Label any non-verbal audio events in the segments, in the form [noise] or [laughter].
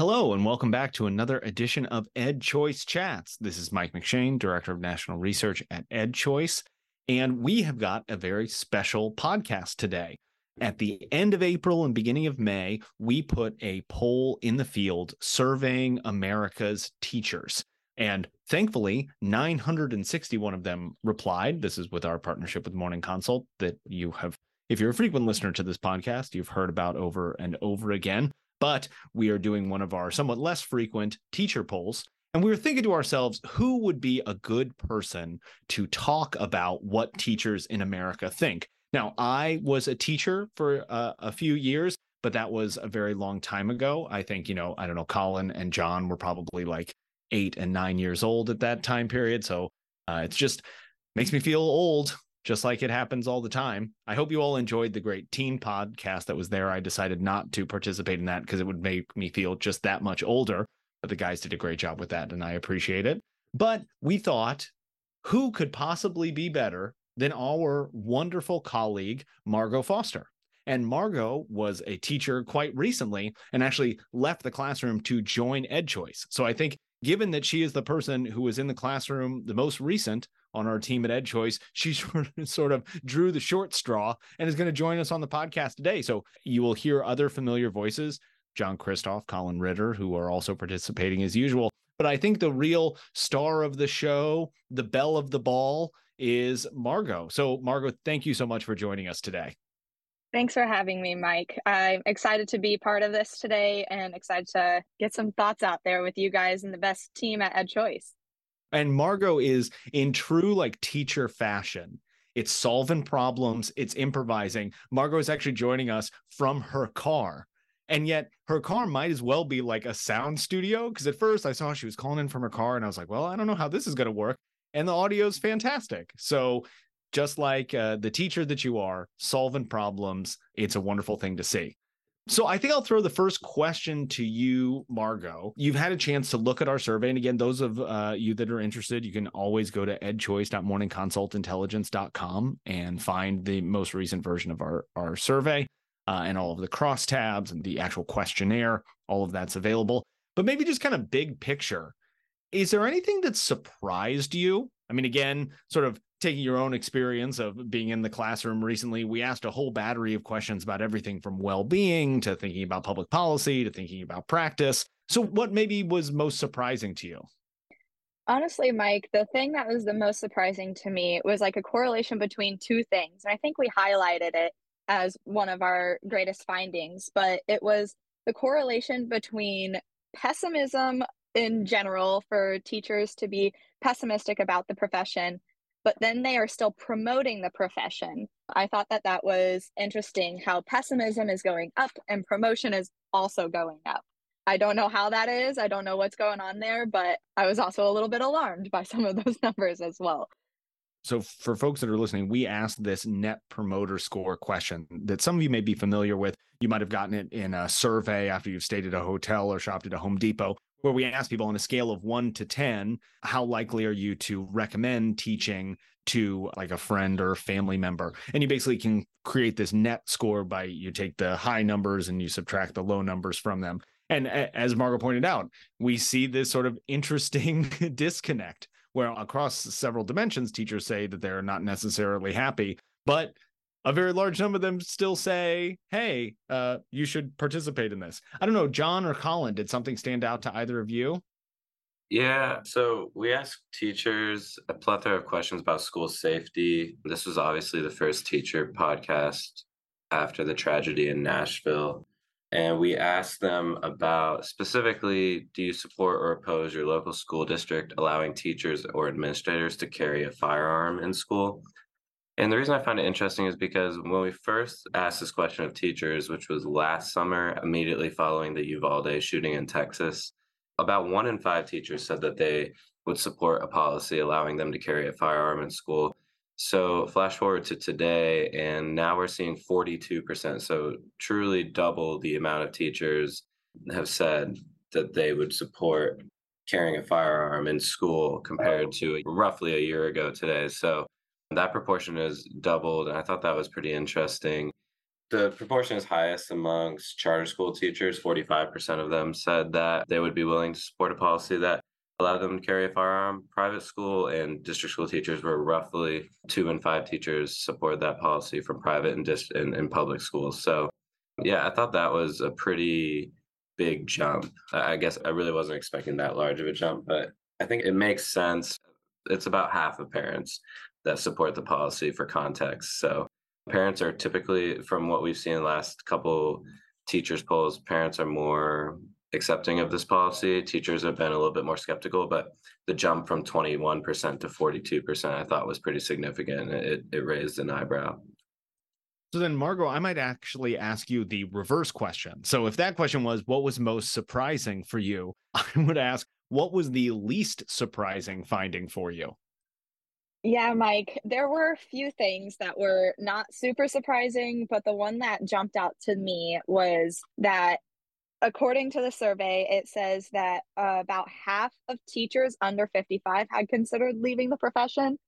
Hello, and welcome back to another edition of Ed Choice Chats. This is Mike McShane, Director of National Research at Ed Choice, and we have got a very special podcast today. At the end of April and beginning of May, we put a poll in the field surveying America's teachers. And thankfully, 961 of them replied. This is with our partnership with Morning Consult that you have, if you're a frequent listener to this podcast, you've heard about over and over again but we are doing one of our somewhat less frequent teacher polls. And we were thinking to ourselves, who would be a good person to talk about what teachers in America think? Now, I was a teacher for uh, a few years, but that was a very long time ago. I think, you know, I don't know, Colin and John were probably like eight and nine years old at that time period. So uh, it's just makes me feel old just like it happens all the time. I hope you all enjoyed the great teen podcast that was there. I decided not to participate in that because it would make me feel just that much older. But the guys did a great job with that, and I appreciate it. But we thought, who could possibly be better than our wonderful colleague, Margo Foster? And Margo was a teacher quite recently and actually left the classroom to join EdChoice. So I think given that she is the person who was in the classroom the most recent on our team at EdChoice, she [laughs] sort of drew the short straw and is going to join us on the podcast today. So you will hear other familiar voices, John Kristoff, Colin Ritter, who are also participating as usual. But I think the real star of the show, the belle of the ball, is Margo. So, Margo, thank you so much for joining us today. Thanks for having me, Mike. I'm excited to be part of this today and excited to get some thoughts out there with you guys and the best team at EdChoice. And Margo is in true like teacher fashion. It's solving problems, it's improvising. Margo is actually joining us from her car. And yet her car might as well be like a sound studio. Cause at first I saw she was calling in from her car and I was like, well, I don't know how this is going to work. And the audio is fantastic. So just like uh, the teacher that you are, solving problems, it's a wonderful thing to see. So I think I'll throw the first question to you, Margo. You've had a chance to look at our survey. And again, those of uh, you that are interested, you can always go to edchoice.morningconsultintelligence.com and find the most recent version of our, our survey uh, and all of the cross tabs and the actual questionnaire. All of that's available. But maybe just kind of big picture. Is there anything that surprised you? I mean, again, sort of taking your own experience of being in the classroom recently, we asked a whole battery of questions about everything from well being to thinking about public policy to thinking about practice. So, what maybe was most surprising to you? Honestly, Mike, the thing that was the most surprising to me was like a correlation between two things. And I think we highlighted it as one of our greatest findings, but it was the correlation between pessimism in general for teachers to be pessimistic about the profession but then they are still promoting the profession. I thought that that was interesting how pessimism is going up and promotion is also going up. I don't know how that is. I don't know what's going on there, but I was also a little bit alarmed by some of those [laughs] numbers as well. So, for folks that are listening, we asked this net promoter score question that some of you may be familiar with. You might have gotten it in a survey after you've stayed at a hotel or shopped at a Home Depot where we ask people on a scale of one to 10, how likely are you to recommend teaching to like a friend or family member? And you basically can create this net score by you take the high numbers and you subtract the low numbers from them. And as Margo pointed out, we see this sort of interesting [laughs] disconnect where across several dimensions, teachers say that they're not necessarily happy, but a very large number of them still say, "Hey, uh, you should participate in this." I don't know, John or Colin, did something stand out to either of you? Yeah, so we asked teachers a plethora of questions about school safety. This was obviously the first teacher podcast after the tragedy in Nashville. And we asked them about specifically do you support or oppose your local school district allowing teachers or administrators to carry a firearm in school? And the reason I find it interesting is because when we first asked this question of teachers, which was last summer, immediately following the Uvalde shooting in Texas, about one in five teachers said that they would support a policy allowing them to carry a firearm in school. So, flash forward to today, and now we're seeing 42%. So, truly double the amount of teachers have said that they would support carrying a firearm in school compared to roughly a year ago today. So, that proportion has doubled. And I thought that was pretty interesting. the proportion is highest amongst charter school teachers. 45% of them said that they would be willing to support a policy that allowed them to carry a firearm. Private school and district school teachers were roughly two and five teachers supported that policy from private and, dist- and, and public schools. So, yeah, I thought that was a pretty big jump. I guess I really wasn't expecting that large of a jump, but I think it makes sense. It's about half of parents that support the policy for context. So parents are typically, from what we've seen in the last couple teachers polls, parents are more accepting of this policy. Teachers have been a little bit more skeptical, but the jump from 21% to 42% I thought was pretty significant. It, it raised an eyebrow. So then, Margo, I might actually ask you the reverse question. So if that question was, what was most surprising for you? [laughs] I would ask, what was the least surprising finding for you? Yeah, Mike, there were a few things that were not super surprising, but the one that jumped out to me was that according to the survey, it says that uh, about half of teachers under 55 had considered leaving the profession.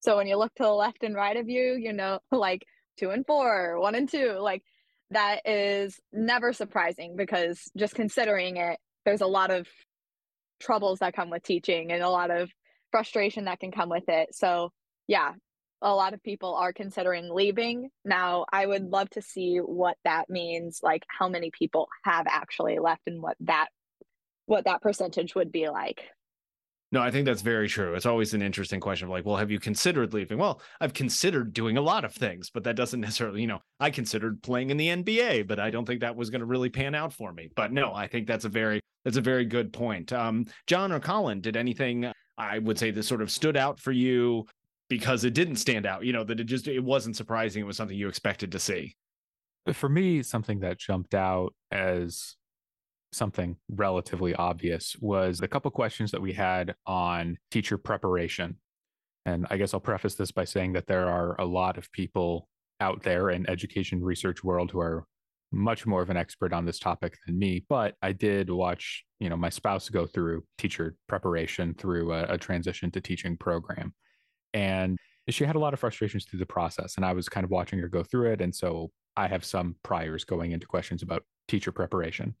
So when you look to the left and right of you, you know, [laughs] like two and four, one and two, like that is never surprising because just considering it, there's a lot of troubles that come with teaching and a lot of frustration that can come with it. So, yeah, a lot of people are considering leaving. Now, I would love to see what that means, like how many people have actually left and what that what that percentage would be like. No, I think that's very true. It's always an interesting question of like, well, have you considered leaving? Well, I've considered doing a lot of things, but that doesn't [laughs] necessarily, you know, I considered playing in the NBA, but I don't think that was going to really pan out for me. But no, I think that's a very that's a very good point. Um, John or Colin, did anything I would say that sort of stood out for you because it didn't stand out, you know, that it just it wasn't surprising, it was something you expected to see? For me, something that jumped out as something relatively obvious was the couple questions that we had on teacher preparation. And I guess I'll preface this by saying that there are a lot of people out there in education research world who are much more of an expert on this topic than me, but I did watch, you know, my spouse go through teacher preparation through a, a transition to teaching program. And she had a lot of frustrations through the process. And I was kind of watching her go through it. And so I have some priors going into questions about teacher preparation.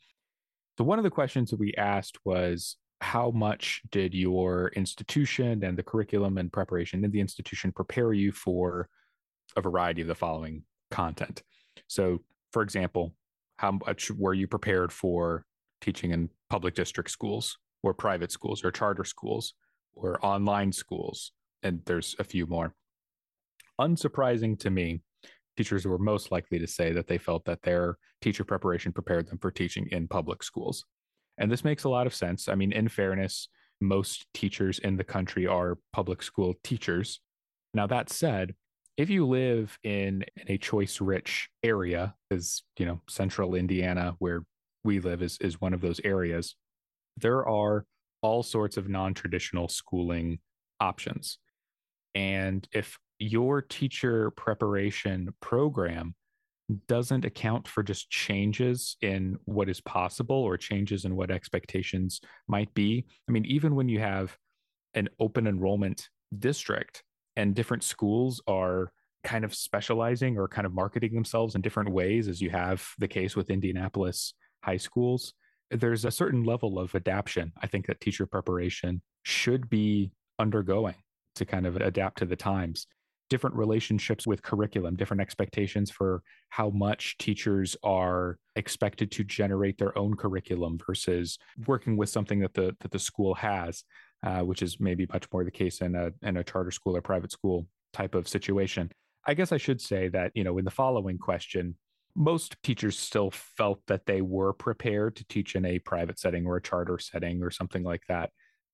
So, one of the questions that we asked was how much did your institution and the curriculum and preparation in the institution prepare you for a variety of the following content? So, for example, how much were you prepared for teaching in public district schools or private schools or charter schools or online schools? And there's a few more. Unsurprising to me, teachers were most likely to say that they felt that their teacher preparation prepared them for teaching in public schools. And this makes a lot of sense. I mean, in fairness, most teachers in the country are public school teachers. Now, that said, if you live in, in a choice rich area, as you know, central Indiana, where we live, is, is one of those areas, there are all sorts of non traditional schooling options. And if your teacher preparation program doesn't account for just changes in what is possible or changes in what expectations might be. I mean, even when you have an open enrollment district and different schools are kind of specializing or kind of marketing themselves in different ways, as you have the case with Indianapolis high schools, there's a certain level of adaptation I think that teacher preparation should be undergoing to kind of adapt to the times different relationships with curriculum, different expectations for how much teachers are expected to generate their own curriculum versus working with something that the that the school has, uh, which is maybe much more the case in a in a charter school or private school type of situation. I guess I should say that you know in the following question, most teachers still felt that they were prepared to teach in a private setting or a charter setting or something like that.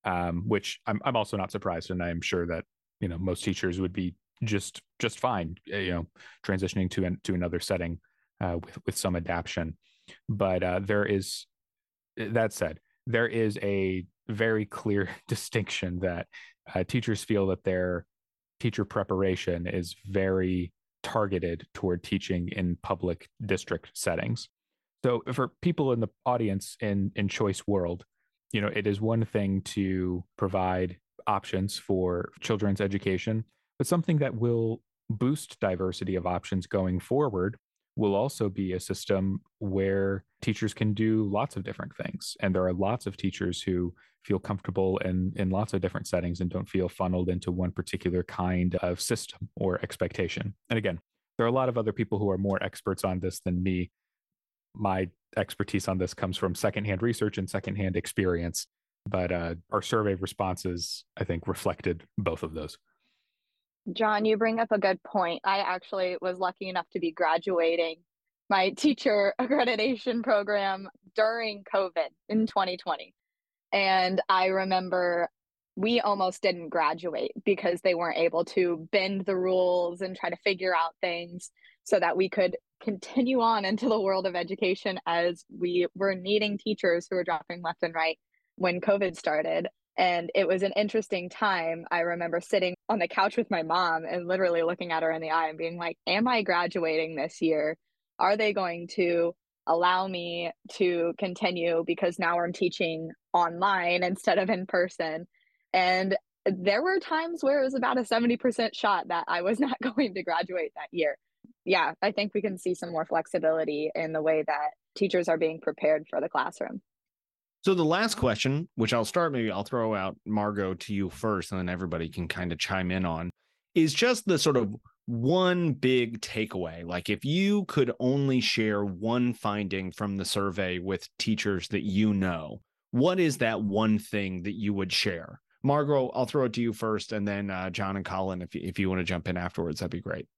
Um, which I'm, I'm also not surprised, and I'm sure that you know most teachers would be just just fine eh, you know transitioning to an, to another setting uh, with with some adaptation but uh, there is eh, that said there is a very clear [laughs] distinction that uh, teachers feel that their teacher preparation is very targeted toward teaching in public district settings. So for people in the audience in in choice world you know it is one thing to provide options for children's education but something that will boost diversity of options going forward will also be a system where teachers can do lots of different things. And there are lots of teachers who feel comfortable in, in lots of different settings and don't feel funneled into one particular kind of system or expectation. And again, there are a lot of other people who are more experts on this than me. My expertise on this comes from secondhand research and secondhand experience. But uh, our survey responses, I think, reflected both of those. John, you bring up a good point. I actually was lucky enough to be graduating my [laughs] teacher accreditation program during COVID in 2020. And I remember we almost didn't graduate because they weren't able to bend the rules and try to figure out things so that we could continue on into the world of education as we were needing teachers who were dropping left and right when COVID started. And it was an interesting time. I remember sitting on the couch with my mom and literally looking at her in the eye and being like, Am I graduating this year? Are they going to allow me to continue because now I'm teaching online instead of in person? And there were times where it was about a 70% shot that I was [laughs] not going to graduate that year. Yeah, I think we can see some more flexibility in the way that teachers are being prepared for the classroom. So the last question, which I'll start, maybe I'll throw out Margo to you first, and then everybody can kind of chime in on, is just the sort of one big takeaway. Like if you could only share one finding from the survey with teachers that you know, what is that one thing that you would share? Margo, I'll throw it to you first, and then uh, John and Colin, if if you want to jump in afterwards, that'd be great.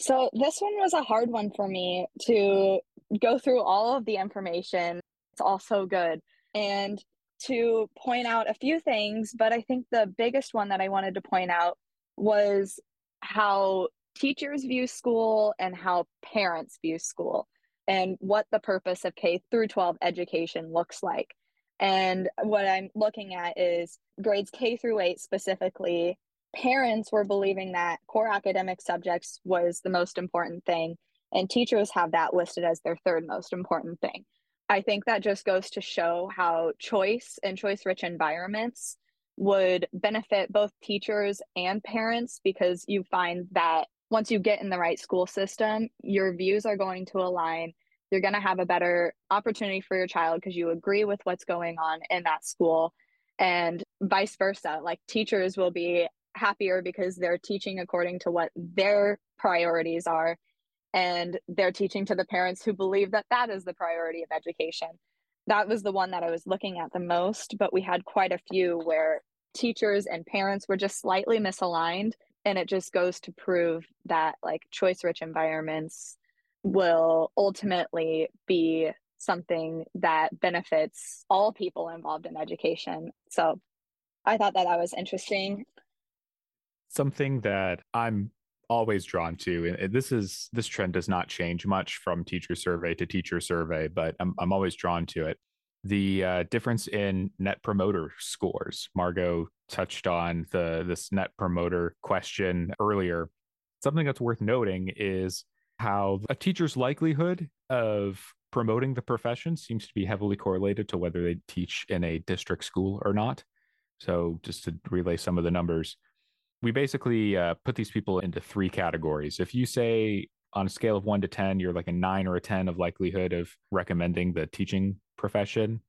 So this one was a hard one for me to go through all of the information it's all so good. And to point out a few things, but I think the biggest one that I wanted to point out was how teachers view school and how parents view school and what the purpose of K through 12 education looks like. And what I'm looking at is grades K through 8 specifically. Parents were believing that core academic subjects was the most important thing, and teachers have that listed as their third most important thing. I think that just goes to show how choice and choice rich environments would benefit both teachers and parents because you find that once you get in the right school system, your views are going to align. You're going to have a better opportunity for your child because you agree with what's going on in that school, and vice versa. Like teachers will be happier because they're teaching according to what their priorities are and they're teaching to the parents who believe that that is the priority of education. That was the one that i was looking at the most but we had quite a few where teachers and parents were just slightly misaligned and it just goes to prove that like choice rich environments will ultimately be something that benefits all people involved in education. So i thought that that was interesting. Something that i'm always drawn to and this is this trend does not change much from teacher survey to teacher survey but i'm, I'm always drawn to it. The uh, difference in net promoter scores margo touched on the this net promoter question earlier. Something that's worth noting is how a teacher's likelihood of promoting the profession seems to be heavily correlated to whether they teach in a district school or not. So just to relay some of the numbers we basically uh, put these people into three categories. If you say on a scale of one to 10, you're like a nine or a 10 of likelihood of recommending the teaching profession,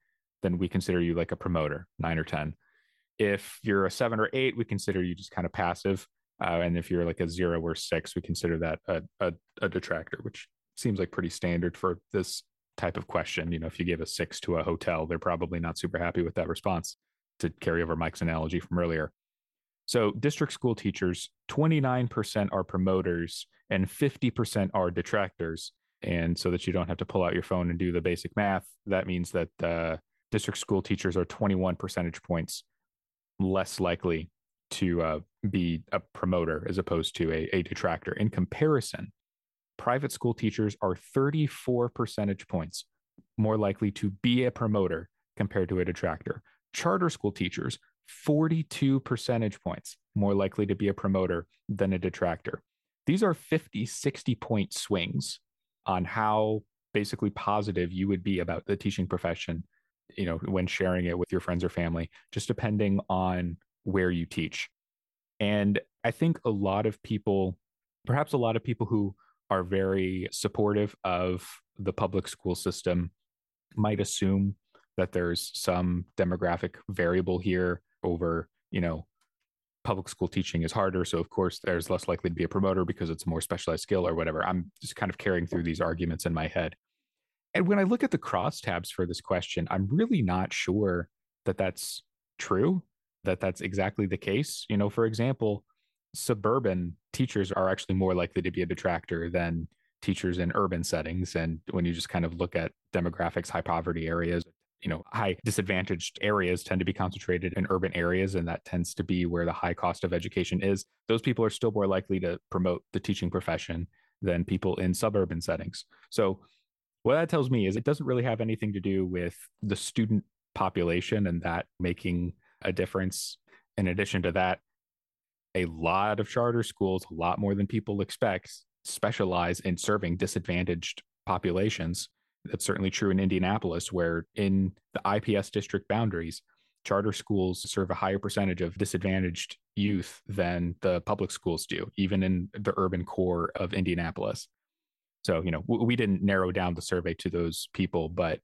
then we consider you like a promoter, nine or 10. If you're a seven or eight, we consider you just kind of passive. Uh, and if you're like a zero or six, we consider that a, a, a detractor, which seems like pretty standard for this type of question. You know, if you give a six to a hotel, they're probably not super happy with that response to carry over Mike's analogy from earlier. So, district school teachers, 29% are promoters and 50% are detractors. And so that you don't have to pull out your phone and do the basic math, that means that uh, district school teachers are 21 percentage points less likely to uh, be a promoter as opposed to a, a detractor. In comparison, private school teachers are 34 percentage points more likely to be a promoter compared to a detractor. Charter school teachers 42 percentage points more likely to be a promoter than a detractor. These are 50, 60 point swings on how basically positive you would be about the teaching profession, you know, when sharing it with your friends or family, just depending on where you teach. And I think a lot of people, perhaps a lot of people who are very supportive of the public school system might assume that there's some demographic variable here over, you know, public school teaching is harder. So, of course, there's less likely to be a promoter because it's a more specialized skill or whatever. I'm just kind of carrying through these arguments in my head. And when I look at the crosstabs for this question, I'm really not sure that that's true, that that's exactly the case. You know, for example, suburban teachers are actually more likely to be a detractor than teachers in urban settings. And when you just kind of look at demographics, high poverty areas, you know, high disadvantaged areas tend to be concentrated in urban areas, and that tends to be where the high cost of education is. Those people are still more likely to promote the teaching profession than people in suburban settings. So, what that tells me is it doesn't really have anything to do with the student population and that making a difference. In addition to that, a lot of charter schools, a lot more than people expect, specialize in serving disadvantaged populations. That's certainly true in Indianapolis, where in the IPS district boundaries, charter schools serve a higher percentage of disadvantaged youth than the public schools do, even in the urban core of Indianapolis. So, you know, we didn't narrow down the survey to those people, but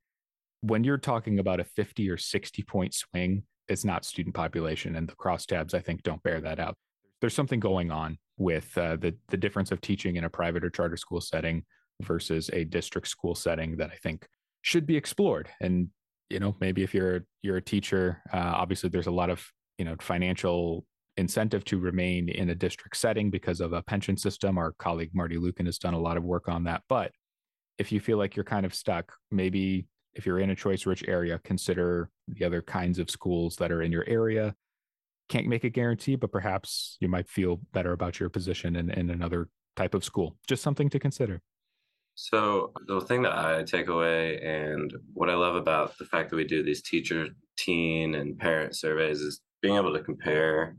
when you're talking about a 50 or 60 point swing, it's not student population. And the crosstabs, I think, don't bear that out. There's something going on with uh, the the difference of teaching in a private or charter school setting versus a district school setting that I think should be explored. And you know, maybe if you're you're a teacher, uh, obviously there's a lot of you know financial incentive to remain in a district setting because of a pension system. Our colleague Marty Lueken has done a lot of work on that. But if you feel like you're kind of stuck, maybe if you're in a choice rich area, consider the other kinds of schools that are in your area can't make a guarantee, but perhaps you might feel better about your position in, in another type of school. Just something to consider. So, the thing that I take away and what I love about the fact that we do these teacher, teen, and parent surveys is being able to compare,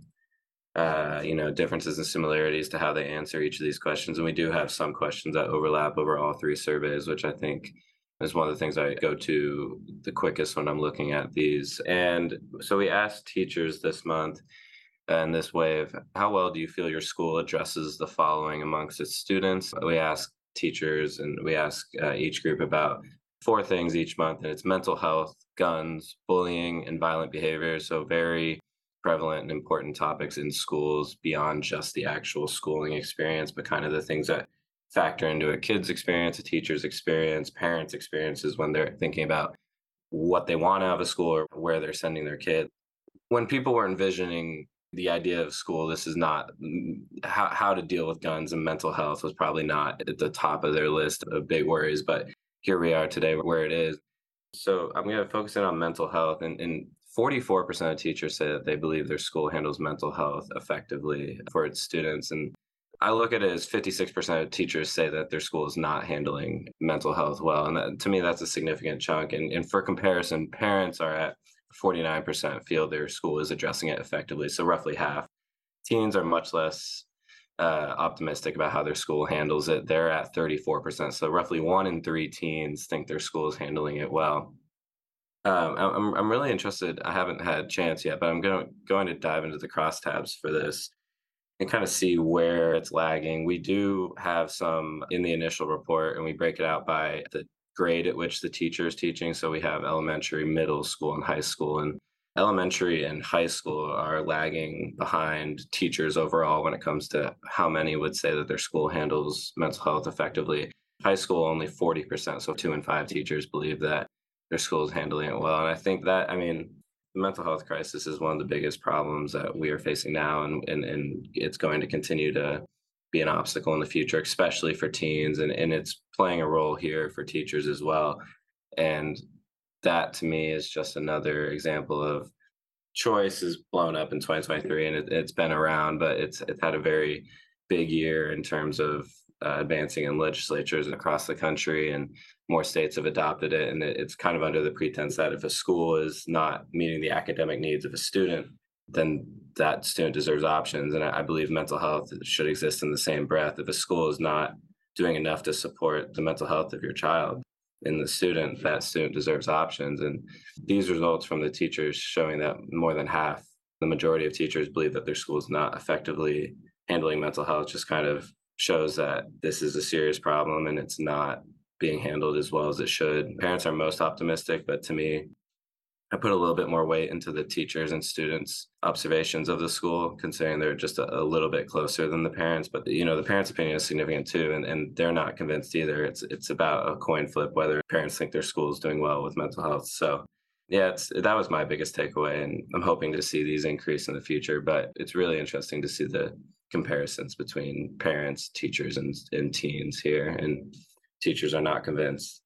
uh, you know, differences and similarities to how they answer each of these questions. And we do have some questions that overlap over all three surveys, which I think is one of the things I go to the quickest when I'm looking at these. And so we asked teachers this month and this wave, how well do you feel your school addresses the following amongst its students? We ask teachers and we ask uh, each group about four things each month, and it's mental health, guns, bullying, and violent behavior. So, very prevalent and important topics in schools beyond just the actual schooling experience, but kind of the things that factor into a kid's experience, a teacher's experience, parents' experiences when they're thinking about what they want out of a school or where they're sending their kid. When people were envisioning the idea of school, this is not how, how to deal with guns and mental health was probably not at the top of their list of big worries, but here we are today where it is. So I'm going to focus in on mental health and, and 44% of teachers say that they believe their school handles mental health effectively for its students. And I look at it as 56% of teachers say that their school is not handling mental health well. And that, to me, that's a significant chunk. And, and for comparison, parents are at 49% feel their school is addressing it effectively. So roughly half. Teens are much less uh, optimistic about how their school handles it. They're at 34%. So roughly one in three teens think their school is handling it well. Um, I'm, I'm really interested. I haven't had chance yet, but I'm going to, going to dive into the crosstabs for this and kind of see where it's lagging. We do have some in the initial report, and we break it out by the grade at which the teacher is teaching. So we have elementary, middle school, and high school. And elementary and high school are lagging behind teachers overall when it comes to how many would say that their school handles mental health effectively. High school, only 40%. So two in five teachers believe that their school is handling it well. And I think that, I mean, the mental health crisis is one of the biggest problems that we are facing now, and, and, and it's going to continue to be an obstacle in the future, especially for teens, and, and it's playing a role here for teachers as well. And that to me is just another example of choice is blown up in 2023 and it, has been around, but it's it's had a very big year in terms of uh, advancing in legislatures across the country and more states have adopted it and it's kind of under the pretense that if a school is not meeting the academic needs of a student then that student deserves options. And i believe mental health should exist in the same breath. If a school is not doing enough to support the mental health of your child in the student that student deserves options. And these results from the teachers showing that more than half the majority of teachers believe that their school is not effectively handling mental health just kind of shows that this is a serious problem and it's not being handled as well as it should. Parents are most optimistic, but to me, I put a little bit more weight into the teachers and students' observations of the school, considering they're just a, a, little bit closer than the parents. But you know, the parents' opinion is significant too, and, and they're not convinced either. It's it's about a coin flip whether parents think their school is doing well with mental health. So yeah, it's that was my biggest takeaway, and I'm hoping to see these increase in the future. But it's really interesting to see the comparisons between parents, teachers, and, and teens here, and teachers are not convinced.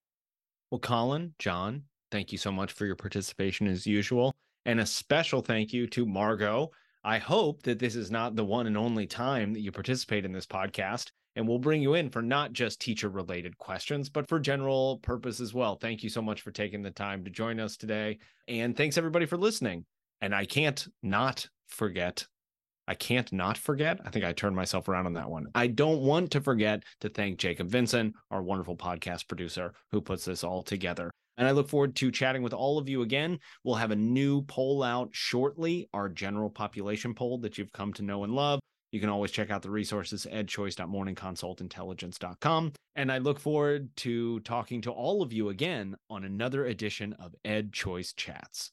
Well, Colin, John, thank you so much for your participation as usual. And a special thank you to Margo. I hope that this is not the one and only time that you participate in this podcast. And we'll bring you in for not just teacher related questions, but for general purpose as well. Thank you so much for taking the time to join us today. And thanks everybody for listening. And I can't not forget I can't not forget. I think I turned myself around on that one. I don't want to forget to thank Jacob Vincent, our wonderful podcast producer, who puts this all together. And I look forward to chatting with all of you again. We'll have a new poll out shortly, our general population poll that you've come to know and love. You can always check out the resources edchoice.morningconsultintelligence.com. And I look forward to talking to all of you again on another edition of Ed Choice Chats.